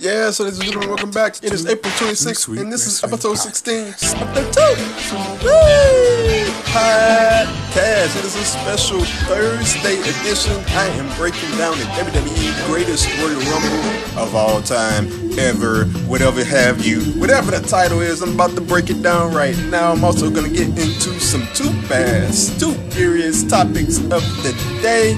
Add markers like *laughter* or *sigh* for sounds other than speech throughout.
Yeah, so ladies and gentlemen, welcome back. It is April 26th, and this is episode 16 of the two podcast. It is a special Thursday edition. I am breaking down the WWE greatest Royal Rumble of all time, ever, whatever have you, whatever the title is. I'm about to break it down right now. I'm also gonna get into some too fast, too furious topics of the day,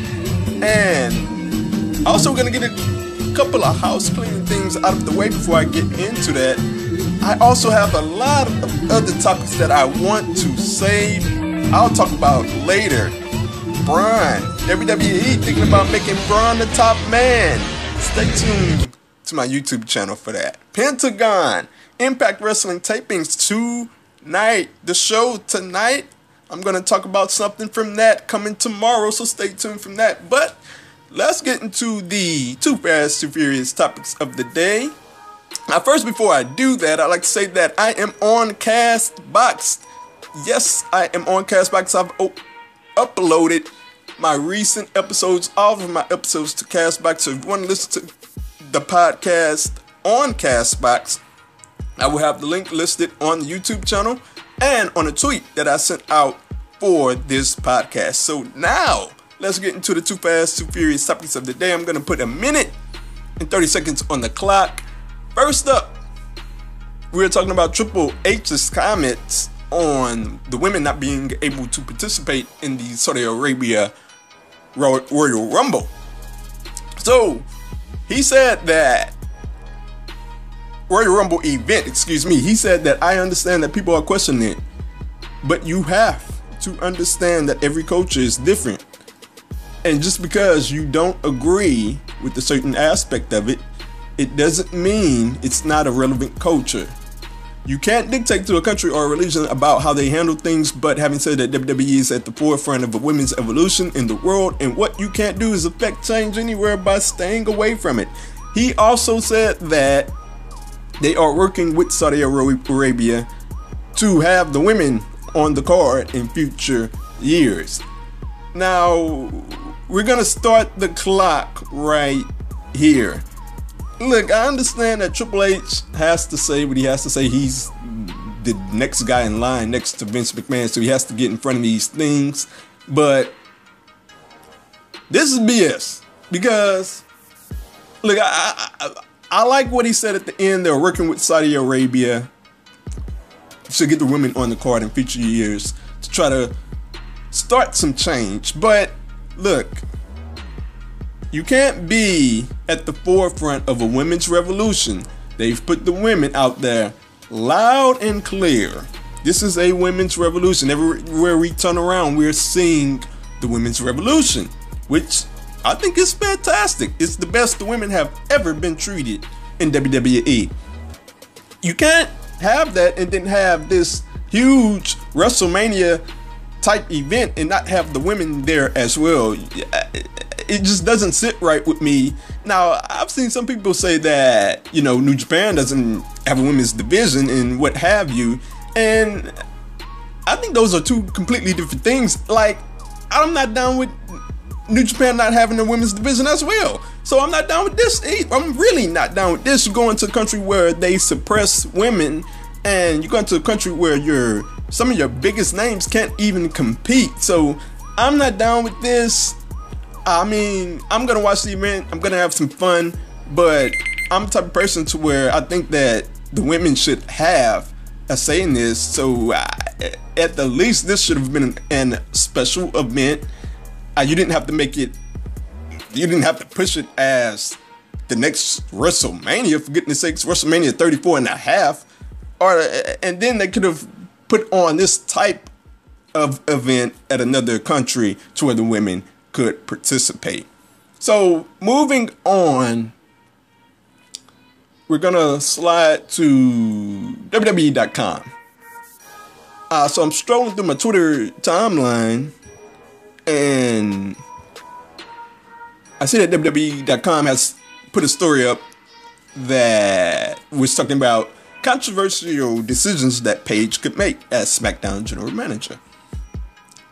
and also gonna get a couple of house cleaning things out of the way before I get into that. I also have a lot of other topics that I want to save. I'll talk about later. Braun, WWE thinking about making Braun the top man. Stay tuned to my YouTube channel for that. Pentagon, Impact Wrestling tapings tonight. The show tonight. I'm gonna talk about something from that coming tomorrow, so stay tuned from that. But let's get into the too fast, too furious topics of the day. Now, first, before I do that, I'd like to say that I am on Castbox. Yes, I am on Castbox. I've uploaded my recent episodes, all of my episodes to Castbox. So if you want to listen to the podcast on Castbox, I will have the link listed on the YouTube channel and on a tweet that I sent out for this podcast. So now, let's get into the too fast, too furious topics of the day. I'm gonna put a minute and 30 seconds on the clock. First up, we are talking about Triple H's comments on the women not being able to participate in the Saudi Arabia Royal Rumble. So, he said that Royal Rumble event, excuse me, he said that I understand that people are questioning it, but you have to understand that every culture is different. And just because you don't agree with a certain aspect of it, it doesn't mean it's not a relevant culture. You can't dictate to a country or a religion about how they handle things, but having said that, WWE is at the forefront of a women's evolution in the world, and what you can't do is affect change anywhere by staying away from it. He also said that they are working with Saudi Arabia to have the women on the card in future years. Now, we're gonna start the clock right here. Look, I understand that Triple H has to say what he has to say. He's the next guy in line next to Vince McMahon, so he has to get in front of these things. But this is BS because look, I, I, I like what he said at the end. They're working with Saudi Arabia to get the women on the card in future years to try to start some change. But look, you can't be at the forefront of a women's revolution. They've put the women out there loud and clear. This is a women's revolution. Everywhere we turn around, we're seeing the women's revolution, which I think is fantastic. It's the best the women have ever been treated in WWE. You can't have that and then have this huge WrestleMania type event and not have the women there as well. It just doesn't sit right with me. Now, I've seen some people say that, you know, New Japan doesn't have a women's division and what have you. And I think those are two completely different things. Like, I'm not down with New Japan not having a women's division as well. So I'm not down with this. I'm really not down with this. You're going to a country where they suppress women, and you're going to a country where your some of your biggest names can't even compete. So I'm not down with this. I mean, I'm gonna watch the event. I'm gonna have some fun, but I'm the type of person to where I think that the women should have a say in this. So uh, at the least, this should have been an, an special event. Uh, you didn't have to make it. You didn't have to push it as the next WrestleMania. For goodness sakes, WrestleMania 34 and a half. Or and then they could have put on this type of event at another country to where the women could participate. So moving on, we're gonna slide to WWE.com. Uh, so I'm strolling through my Twitter timeline, and I see that WWE.com has put a story up that was talking about controversial decisions that Paige could make as SmackDown general manager.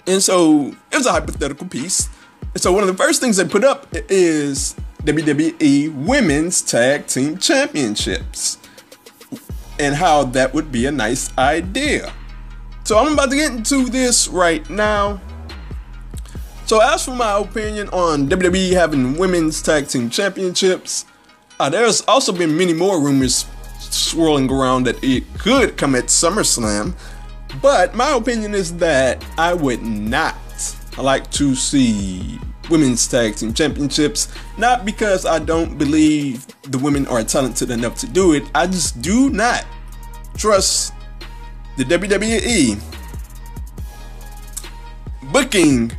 And so it was a hypothetical piece. And so one of the first things they put up is WWE Women's Tag Team Championships and how that would be a nice idea. So I'm about to get into this right now. So as for my opinion on WWE having women's tag team championships, uh, there's also been many more rumors swirling around that it could come at SummerSlam. But my opinion is that I would not like to see women's tag team championships. Not because I don't believe the women are talented enough to do it. I just do not trust the WWE booking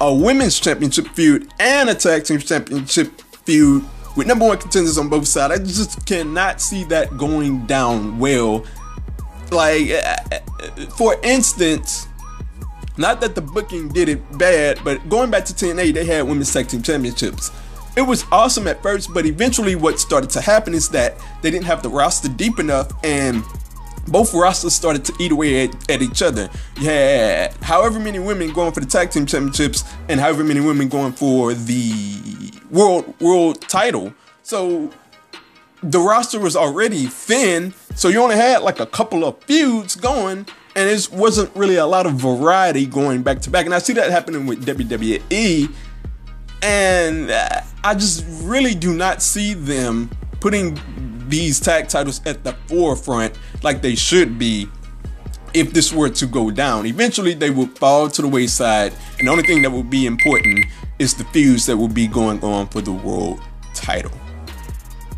a women's championship feud and a tag team championship feud with number one contenders on both sides. I just cannot see that going down well. Like, uh, uh, for instance, not that the booking did it bad, but going back to TNA, they had women's tag team championships. It was awesome at first, but eventually what started to happen is that they didn't have the roster deep enough and both rosters started to eat away at, at, each other. Had however many women going for the tag team championships and however many women going for the world world title. So the roster was already thin, so you only had like a couple of feuds going, and it wasn't really a lot of variety going back to back. And I see that happening with WWE, and uh, I just really do not see them putting these tag titles at the forefront like they should be if this were to go down. Eventually, they would fall to the wayside, and the only thing that would be important is the feuds that will be going on for the world title.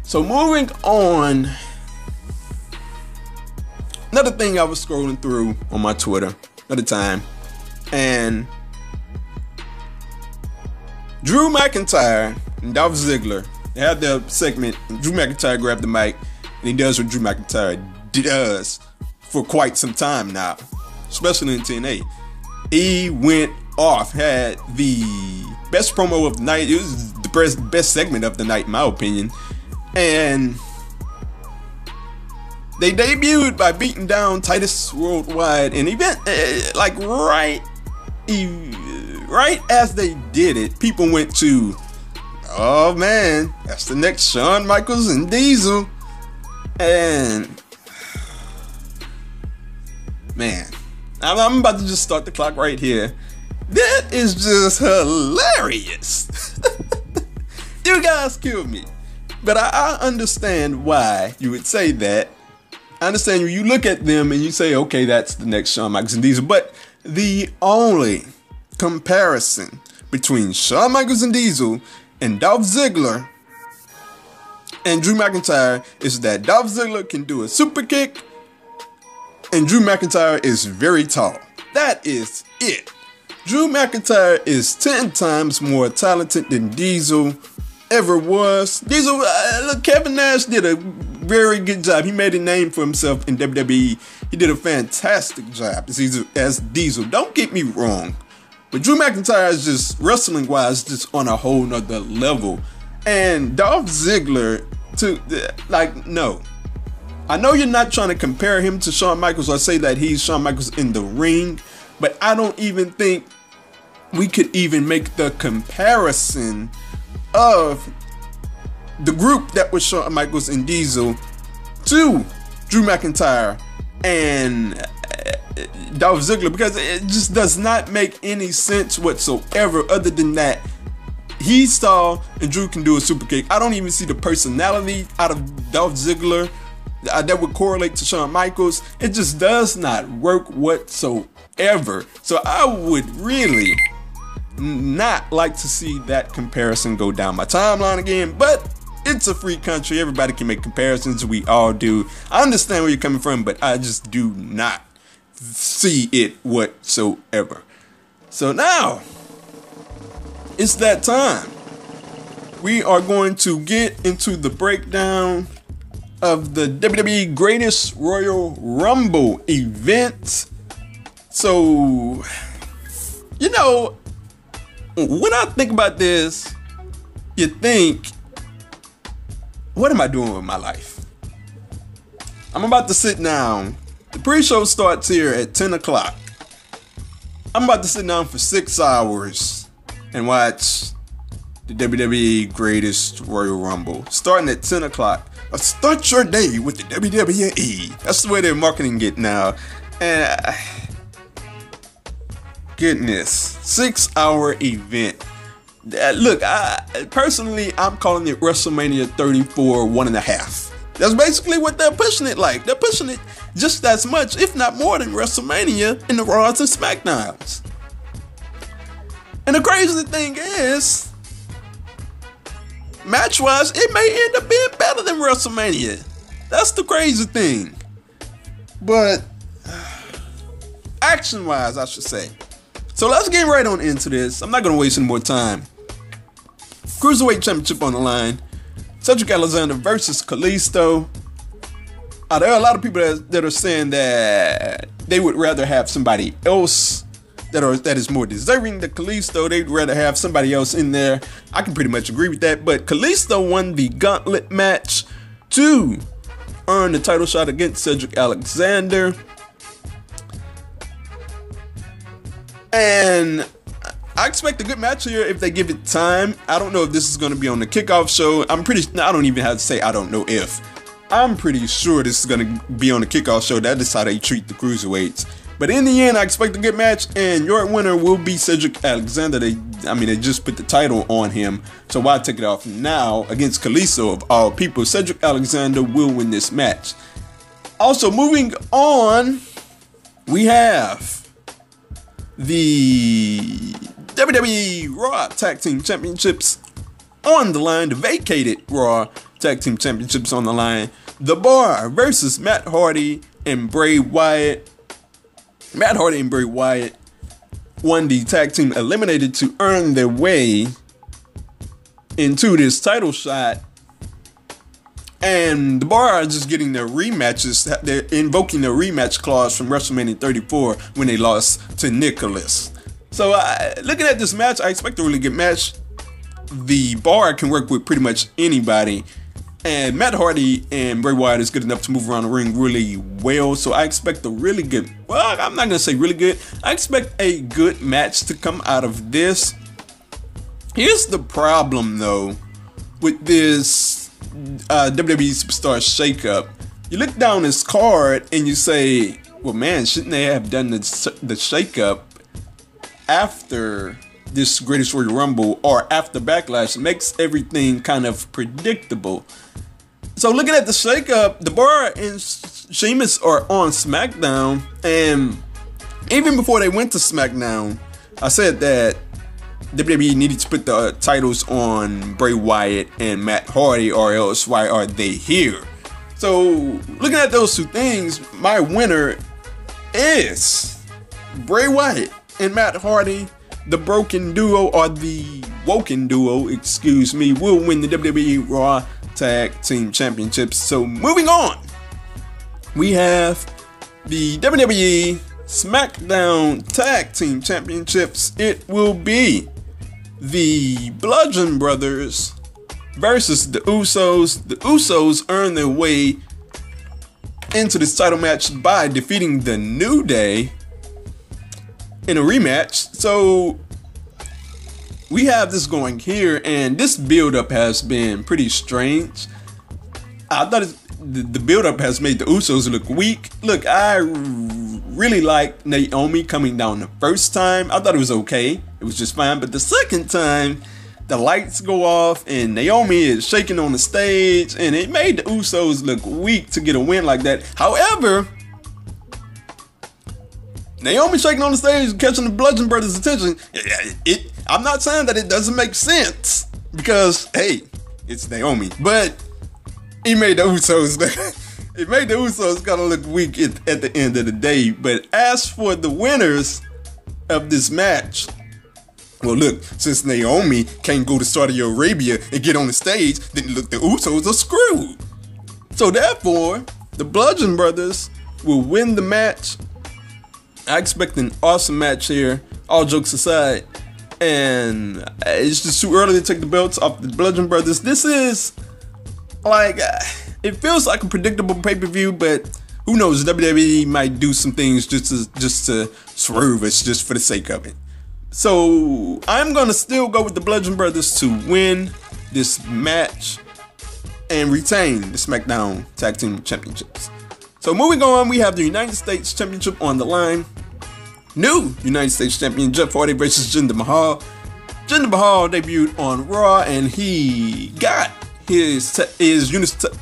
So, moving on another thing I was scrolling through on my Twitter at the time, and Drew McIntyre and Dolph Ziggler they had their segment, Drew McIntyre grabbed the mic, and he does what Drew McIntyre does for quite some time now, especially in TNA. He went off, had the best promo of night. It was the best, best segment of the night, in my opinion. And they debuted by beating down Titus Worldwide, and event uh, like right, right as they did it, people went to, oh man, that's the next Shawn Michaels and Diesel, and man, I'm about to just start the clock right here. That is just hilarious. *laughs* you guys killed me. But I, I, understand why you would say that I understand you look at them and you say, okay, that's the next Shawn Michaels and Diesel. But the only comparison between Shawn Michaels and Diesel and Dolph Ziggler and Drew McIntyre is that Dolph Ziggler can do a super kick and Drew McIntyre is very tall. That is it. Drew McIntyre is 10 times more talented than Diesel ever was. Diesel, uh, look, Kevin Nash did a very good job. He made a name for himself in WWE. He did a fantastic job as, as Diesel. Don't get me wrong. But Drew McIntyre is just wrestling wise, just on a whole nother level. And Dolph Ziggler, to like, no. I know you're not trying to compare him to Shawn Michaels or say that he's Shawn Michaels in the ring, but I don't even think we could even make the comparison of the group that was Shawn Michaels and Diesel to Drew McIntyre and uh, Dolph Ziggler because it just does not make any sense whatsoever other than that he saw and Drew can do a super kick. I don't even see the personality out of Dolph Ziggler uh, that would correlate to Shawn Michaels. It just does not work whatsoever. So I would really not like to see that comparison go down my timeline again, but it's a free country. Everybody can make comparisons. We all do. I understand where you're coming from, but I just do not see it whatsoever. So now, it's that time. We are going to get into the breakdown of the WWE Greatest Royal Rumble event. So, you know, when I think about this, you think, what am I doing with my life? I'm about to sit down. The pre show starts here at 10 o'clock. I'm about to sit down for six hours and watch the WWE Greatest Royal Rumble, starting at 10 o'clock. Uh, start your day with the WWE. That's the way they're marketing it now. And uh, goodness, six hour event. Uh, look, I personally, I'm calling it WrestleMania 34 one and a half. That's basically what they're pushing it like. They're pushing it just as much, if not more, than WrestleMania in the Raws and SmackDowns. And the crazy thing is, match wise, it may end up being better than WrestleMania. That's the crazy thing. But *sighs* action wise, I should say. So let's get right on into this. I'm not going to waste any more time. Cruiserweight Championship on the line. Cedric Alexander versus Kalisto. Uh, there are a lot of people that, that are saying that they would rather have somebody else that are that is more deserving than Kalisto. They'd rather have somebody else in there. I can pretty much agree with that. But Kalisto won the gauntlet match to earn the title shot against Cedric Alexander. And I expect a good match here if they give it time. I don't know if this is going to be on the kickoff show. I'm pretty. I don't even have to say I don't know if. I'm pretty sure this is going to be on the kickoff show. That is how they treat the cruiserweights. But in the end, I expect a good match, and your winner will be Cedric Alexander. They, I mean, they just put the title on him, so why take it off now against Kalisto of all people? Cedric Alexander will win this match. Also, moving on, we have the WWE Raw Tag Team Championships on the line. The vacated Raw Tag Team Championships on the line. The Bar versus Matt Hardy and Bray Wyatt. Matt Hardy and Bray Wyatt won the tag team eliminated to earn their way into this title shot. And the bar are just getting their rematches. They're invoking the rematch clause from WrestleMania 34 when they lost to Nicholas. So, uh, looking at this match, I expect a really good match. The bar can work with pretty much anybody. And Matt Hardy and Bray Wyatt is good enough to move around the ring really well. So I expect a really good, well, I'm not going to say really good. I expect a good match to come out of this. Here's the problem, though, with this uh, WWE Superstar shakeup. You look down this card and you say, well, man, shouldn't they have done the, the shakeup after this Greatest Royal Rumble or after Backlash makes everything kind of predictable. So looking at the shakeup, the Bar and Sheamus are on SmackDown, and even before they went to SmackDown, I said that WWE needed to put the titles on Bray Wyatt and Matt Hardy, or else why are they here? So looking at those two things, my winner is Bray Wyatt and Matt Hardy, the broken duo or the woken duo, excuse me, will win the WWE Raw Tag Team Championships. So moving on, we have the WWE SmackDown Tag Team Championships. It will be the Bludgeon Brothers versus the Usos. The Usos earn their way into this title match by defeating the New Day in a rematch. So we have this going here, and this build up has been pretty strange. I thought the, the build up has made the Usos look weak. Look, I really like Naomi coming down the first time. I thought it was okay, it was just fine. But the second time, the lights go off and Naomi is shaking on the stage, and it made the Usos look weak to get a win like that. However, Naomi shaking on the stage, catching the Bludgeon Brothers' attention. It, it, I'm not saying that it doesn't make sense because hey, it's Naomi, but he made the Usos. *laughs* it made the Usos kind of look weak at, at the end of the day. But as for the winners of this match, well, look, since Naomi can't go to Saudi Arabia and get on the stage, then look, the Usos are screwed. So therefore, the Bludgeon Brothers will win the match I expect an awesome match here, all jokes aside. And uh, it's just too early to take the belts off the Bludgeon Brothers. This is like, it feels like a predictable pay per view, but who knows? WWE might do some things just to just to swerve us just for the sake of it. So I'm gonna still go with the Bludgeon Brothers to win this match and retain the SmackDown Tag Team Championships. So moving on, we have the United States Championship on the line. New United States Champion Jeff Hardy versus Jinder Mahal. Jinder Mahal debuted on Raw and he got his his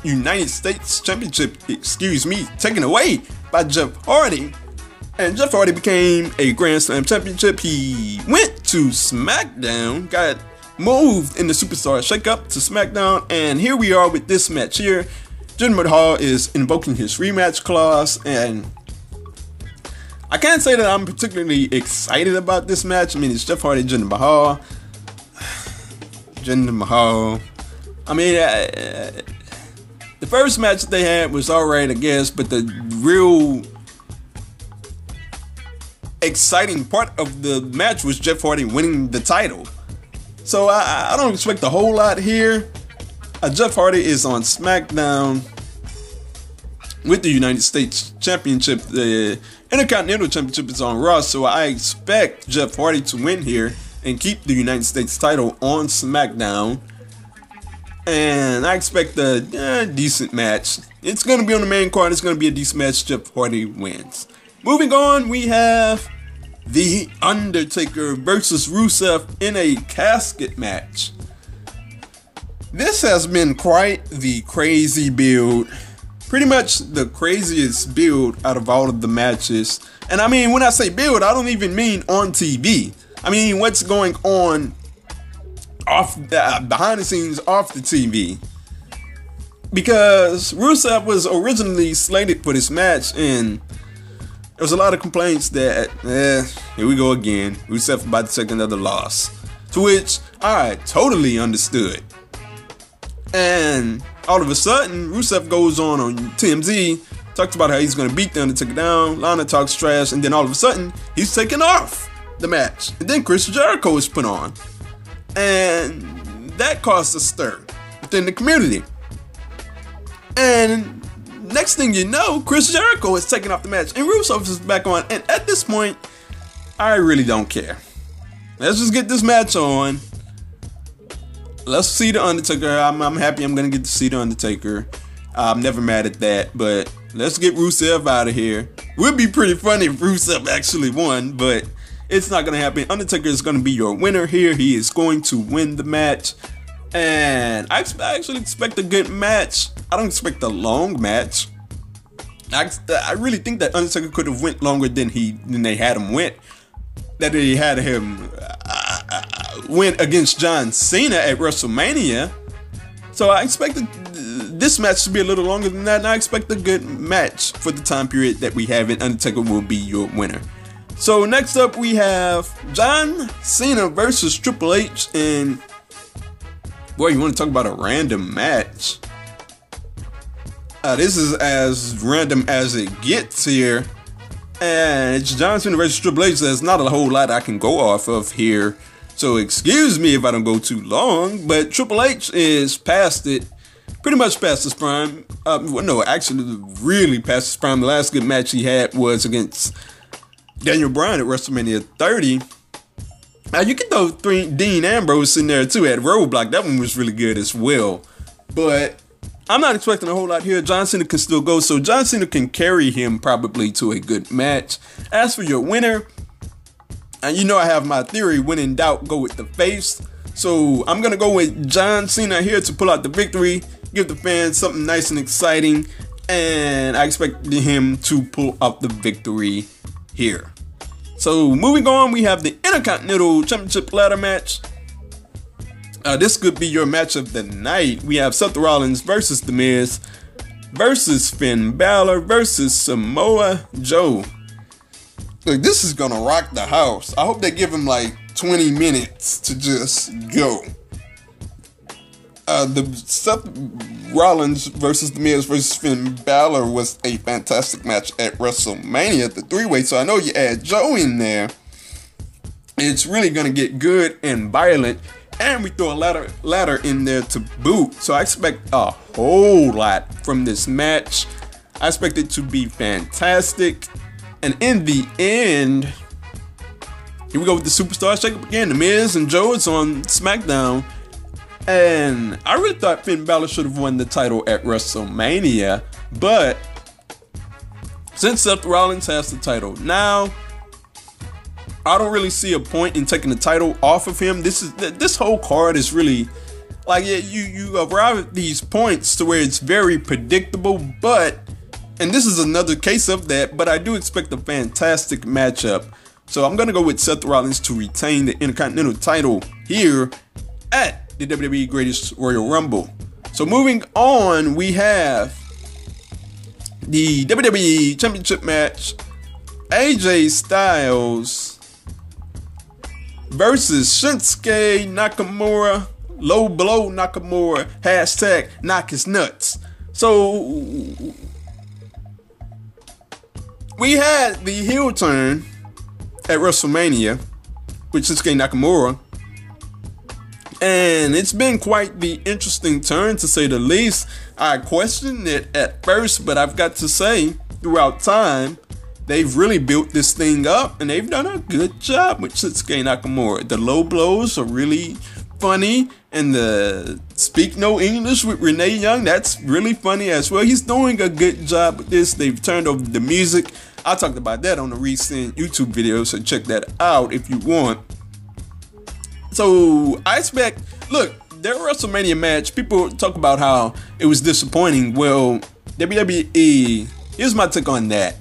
United States Championship, excuse me, taken away by Jeff Hardy. And Jeff Hardy became a Grand Slam Championship. He went to SmackDown, got moved in the Superstar Shakeup to SmackDown, and here we are with this match here. Jinder Mahal is invoking his rematch clause, and I can't say that I'm particularly excited about this match. I mean, it's Jeff Hardy, Jinder Mahal. *sighs* Jinder Mahal. I mean, uh, the first match they had was alright, I guess, but the real exciting part of the match was Jeff Hardy winning the title. So I, I don't expect a whole lot here. Uh, Jeff Hardy is on SmackDown with the United States Championship. The Intercontinental Championship is on Raw, so I expect Jeff Hardy to win here and keep the United States title on SmackDown. And I expect a eh, decent match. It's going to be on the main card. It's going to be a decent match. Jeff Hardy wins. Moving on, we have The Undertaker versus Rusev in a casket match. This has been quite the crazy build pretty much the craziest build out of all of the matches. And I mean, when I say build, I don't even mean on TV. I mean, what's going on off the, behind the scenes off the TV. Because Rusev was originally slated for this match, and there was a lot of complaints that, eh, here we go again. Rusev about to take another loss. To which I totally understood. And all of a sudden, Rusev goes on on TMZ, talks about how he's going to beat the Undertaker down. Lana talks trash, and then all of a sudden, he's taking off the match. And then Chris Jericho is put on. And that caused a stir within the community. And next thing you know, Chris Jericho is taking off the match, and Rusev is back on. And at this point, I really don't care. Let's just get this match on let's see the Undertaker. I'm, I'm happy I'm gonna get to see the Undertaker. I'm never mad at that, but let's get Rusev out of here. Would be pretty funny if Rusev actually won, but it's not gonna happen. Undertaker is gonna be your winner here. He is going to win the match, and I, actually expect a good match. I don't expect a long match. I, I really think that Undertaker could have went longer than he than they had him went. That they had him uh, uh, went against John Cena at WrestleMania. So I expected this match to be a little longer than that, and I expect a good match for the time period that we have it. Undertaker will be your winner. So next up we have John Cena versus Triple H, and boy, you want to talk about a random match? Uh, this is as random as it gets here. And it's John Cena versus Triple H. There's not a whole lot I can go off of here. So excuse me if I don't go too long, but Triple H is past it, pretty much past his prime. Uh, well, no, actually, really past his prime. The last good match he had was against Daniel Bryan at WrestleMania 30. Now you can throw three, Dean Ambrose in there too at Roadblock. That one was really good as well. But I'm not expecting a whole lot here. John Cena can still go, so John Cena can carry him probably to a good match. As for your winner, and you know I have my theory when in doubt, go with the face. So I'm gonna go with John Cena here to pull out the victory, give the fans something nice and exciting, and I expect him to pull out the victory here. So moving on, we have the Intercontinental Championship ladder match. Uh, this could be your match of the night. We have Seth Rollins versus The Miz versus Finn Balor versus Samoa Joe. Like this is gonna rock the house. I hope they give him like 20 minutes to just go. Uh, the Seth Rollins versus The Miz versus Finn Balor was a fantastic match at WrestleMania, the three way. So I know you add Joe in there, it's really gonna get good and violent. And we throw a ladder ladder in there to boot. So I expect a whole lot from this match. I expect it to be fantastic. And in the end, Here we go with the Superstar Shakeup again. The Miz and Joe is on SmackDown. And I really thought Finn Balor should have won the title at WrestleMania. But since Seth Rollins has the title now, I don't really see a point in taking the title off of him. This is this whole card is really like you you arrive at these points to where it's very predictable, but and this is another case of that, but I do expect a fantastic matchup. So I'm gonna go with Seth Rollins to retain the Intercontinental title here at the WWE Greatest Royal Rumble. So moving on, we have the WWE Championship match. AJ Styles versus Shinsuke Nakamura Low blow Nakamura. Hashtag knock his nuts. So we had the heel turn at WrestleMania with Shinsuke Nakamura. And it's been quite the interesting turn to say the least. I questioned it at first, but I've got to say, throughout time, they've really built this thing up and they've done a good job with Shinsuke Nakamura. The low blows are really funny and the Speak No English with Renee Young, that's really funny as well. He's doing a good job with this. They've turned over the music. I talked about that on a recent YouTube video, so check that out if you want. So I expect, look, their WrestleMania match, people talk about how it was disappointing. Well, WWE, here's my take on that.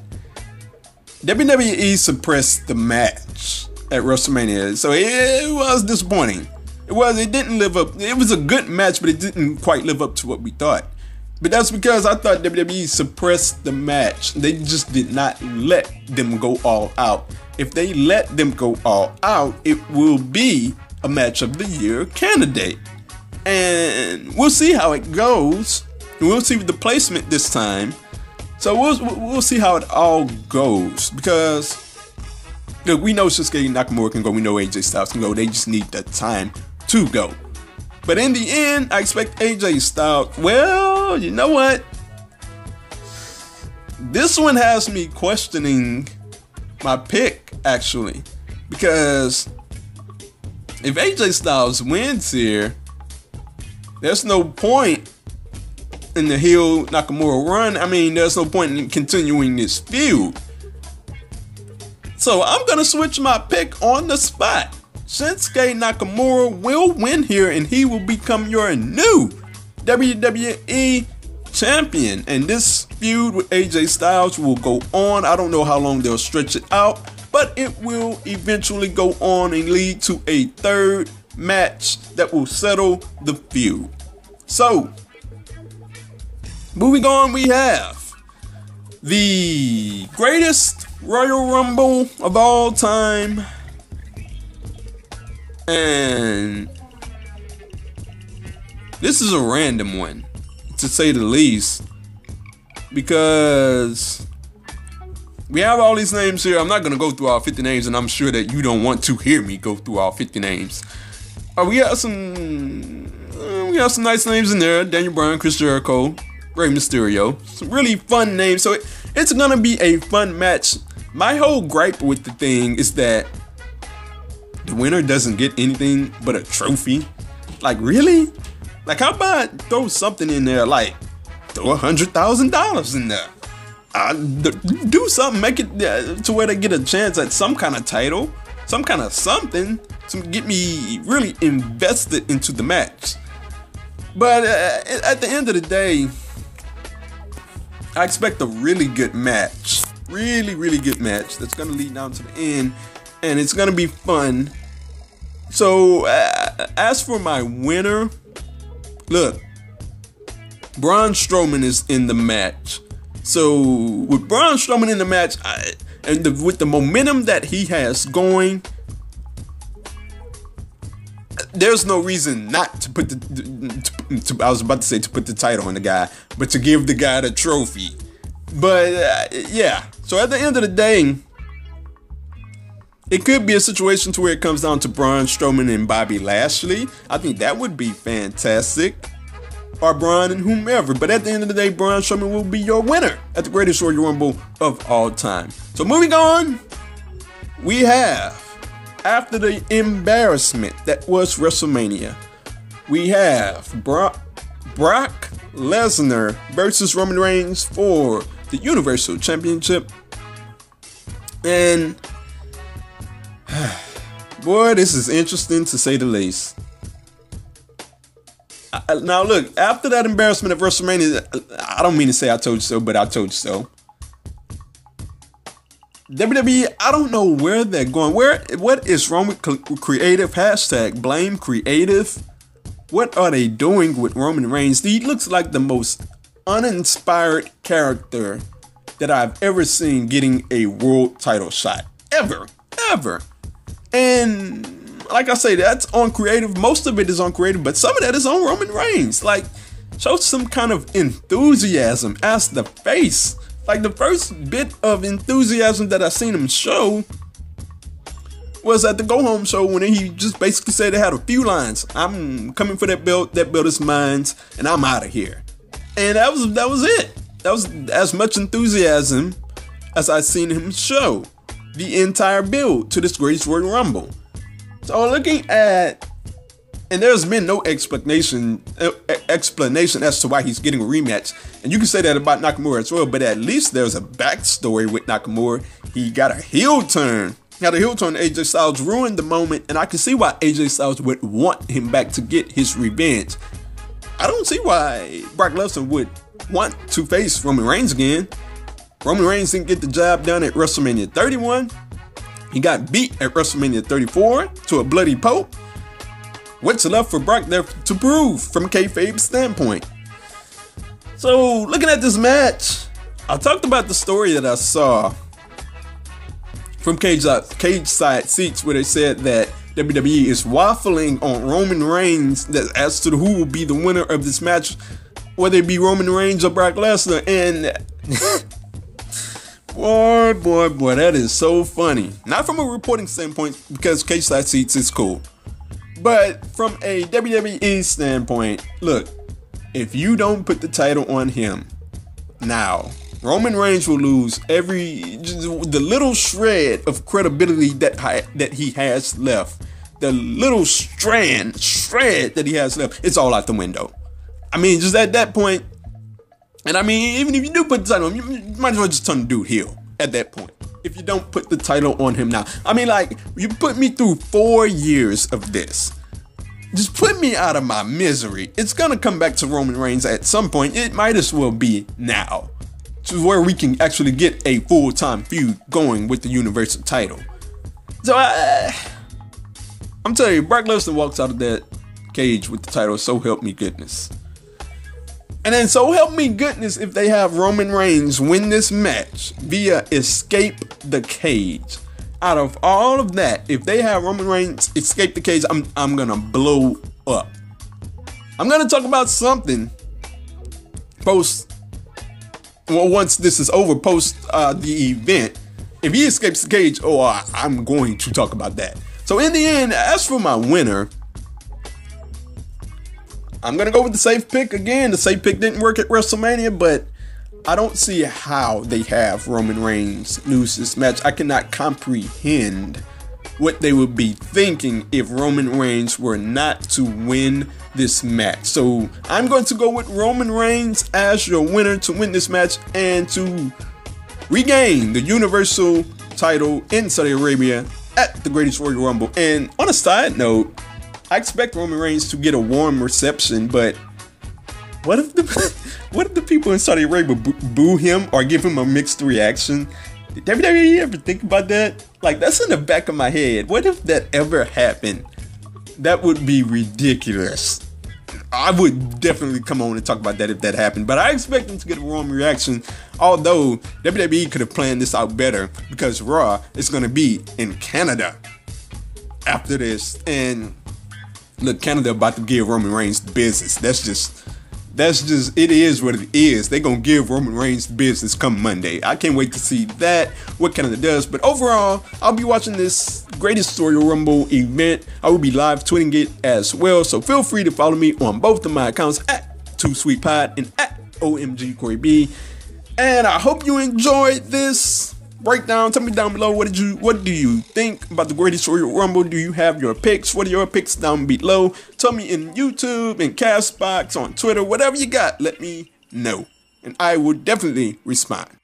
WWE suppressed the match at WrestleMania, so it was disappointing. It was. It didn't live up. It was a good match, but it didn't quite live up to what we thought. But that's because I thought WWE suppressed the match. They just did not let them go all out. If they let them go all out, it will be a match of the year candidate. And we'll see how it goes. We'll see the placement this time. So we'll we'll see how it all goes because look, we know Shinsuke Nakamura can go. We know AJ Styles can go. They just need the time to go. But in the end, I expect AJ Styles. Well, you know what? This one has me questioning my pick, actually. Because if AJ Styles wins here, there's no point in the heel Nakamura run. I mean, there's no point in continuing this feud. So I'm to switch my pick on the spot. Shinsuke Nakamura will win here and he will become your new WWE champion. And this feud with AJ Styles will go on. I don't know how long they'll stretch it out, but it will eventually go on and lead to a third match that will settle the feud. So, moving on, we have the greatest Royal Rumble of all time and this is a random one, to say the least, because we have all these names here. I'm not to go through all 50 names, and I'm sure that you don't want to hear me go through all 50 names. Uh, we have some, uh, we have some nice names in there: Daniel Bryan, Chris Jericho, Rey Mysterio. Some really fun names. So it, it's to be a fun match. My whole gripe with the thing is that the winner doesn't get anything but a trophy. Like, really? Like, how about throw something in there, like, throw a hundred thousand dollars in there? Uh, do something, make it uh, to where they get a chance at some kind of title, some kind of something to get me really invested into the match. But uh, at the end of the day, I expect a really good match. Really, really good match that's going to lead down to the end and it's gonna be fun. So, uh, as for my winner, look, Braun Strowman is in the match. So, with Braun Strowman in the match, I, and the, with the momentum that he has going, there's no reason not to put the. To, to, I was about to say to put the title on the guy, but to give the guy the trophy. But uh, yeah, so at the end of the day, it could be a situation to where it comes down to Braun Strowman and Bobby Lashley. I think that would be fantastic. Or Braun and whomever. But at the end of the day, Braun Strowman will be your winner at the greatest Royal Rumble of all time. So moving on, we have after the embarrassment that was WrestleMania, we have Brock, Brock Lesnar versus Roman Reigns for the Universal Championship. And *sighs* boy, this is interesting to say the least. Now, look, after that embarrassment of WrestleMania, I don't mean to say I told you so, but I told you so. WWE, I don't know where they're going. Where what is wrong with creative? Hashtag blame creative. What are they doing with Roman Reigns? He looks like the most uninspired character that I've ever seen getting a world title shot. Ever. Ever. And like I say, that's on creative. Most of it is on creative, but some of that is on Roman Reigns. Like, show some kind of enthusiasm as the face like the first bit of enthusiasm that I seen him show was at the go home show when he just basically said they had a few lines. I'm coming for that belt, that belt is mine, and I'm out of here. And that was that was it. That was as much enthusiasm as I seen him show the entire build to this Greatest Royal Rumble. So looking at and there's been no explanation uh, explanation as to why he's getting a rematch. And you can say that about Nakamura as well, but at least there's a backstory with Nakamura. He got a heel turn. He got a heel turn. AJ Styles ruined the moment, and I can see why AJ Styles would want him back to get his revenge. I don't see why Brock Lesnar would want to face Roman Reigns again. Roman Reigns didn't get the job done at WrestleMania 31. He got beat at WrestleMania 34 to a bloody pope. What's left for Brock there to prove from kayfabe standpoint? So, looking at this match, I talked about the story that I saw from Cage, Cageside Seats where they said that WWE is waffling on Roman Reigns that as to who will be the winner of this match, whether it be Roman Reigns or Brock Lesnar. And *laughs* boy, boy, boy, that is so funny. Not from a reporting standpoint, because Cageside Seats is cool. But from a WWE standpoint, look, if you don't put the title on him now, Roman Reigns will lose every the little shred of credibility that that he has left. The little strand shred that he has left, it's all out the window. I mean, just at that point, and I mean, even if you do put the title on, you might as well just turn the dude heel at that point. If you don't put the title on him now, I mean, like you put me through four years of this. Just put me out of my misery. It's gonna come back to Roman Reigns at some point. It might as well be now, to where we can actually get a full time feud going with the Universal title. So I, I'm telling you, Brock Lesnar walks out of that cage with the title. So help me goodness. And then, so help me goodness, if they have Roman Reigns win this match via escape the cage out of all of that, if they have Roman Reigns escape the cage, I'm I'm gonna blow up. I'm gonna talk about something post. Well, once this is over, post uh, the event, if he escapes the cage, oh, I, I'm going to talk about that. So in the end, as for my winner, I'm gonna go with the safe pick again. The safe pick didn't work at WrestleMania, but I don't see how they have Roman Reigns lose this match. I cannot comprehend what they would be thinking if Roman Reigns were not to win this match. So I'm going to go with Roman Reigns as your winner to win this match and to regain the Universal title in Saudi Arabia at the Greatest Royal Rumble. And on a side note, I expect Roman Reigns to get a warm reception, but what if the *laughs* what if the people in Saudi Arabia boo him or give him a mixed reaction? Did WWE ever think about that? Like that's in the back of my head. What if that ever happened? That would be ridiculous. I would definitely come on and talk about that if that happened. But I expect them to get a warm reaction. Although WWE could have planned this out better because Raw is going to be in Canada after this. And look, Canada about to give Roman Reigns business. That's just that's just it is what it is. They're gonna give Roman Reigns business come Monday. I can't wait to see that, what Canada does. But overall, I'll be watching this greatest Royal Rumble event. I will be live tweeting it as well. So feel free to follow me on both of my accounts at Too Sweet Pod and at OMG Corey B. And I hope you enjoyed this breakdown. Tell me down below what did you what do you think about the greatest Royal Rumble? Do you have your picks? What are your picks down below? Tell me in YouTube, in Castbox, on Twitter, whatever you got. Let me know, and I will definitely respond.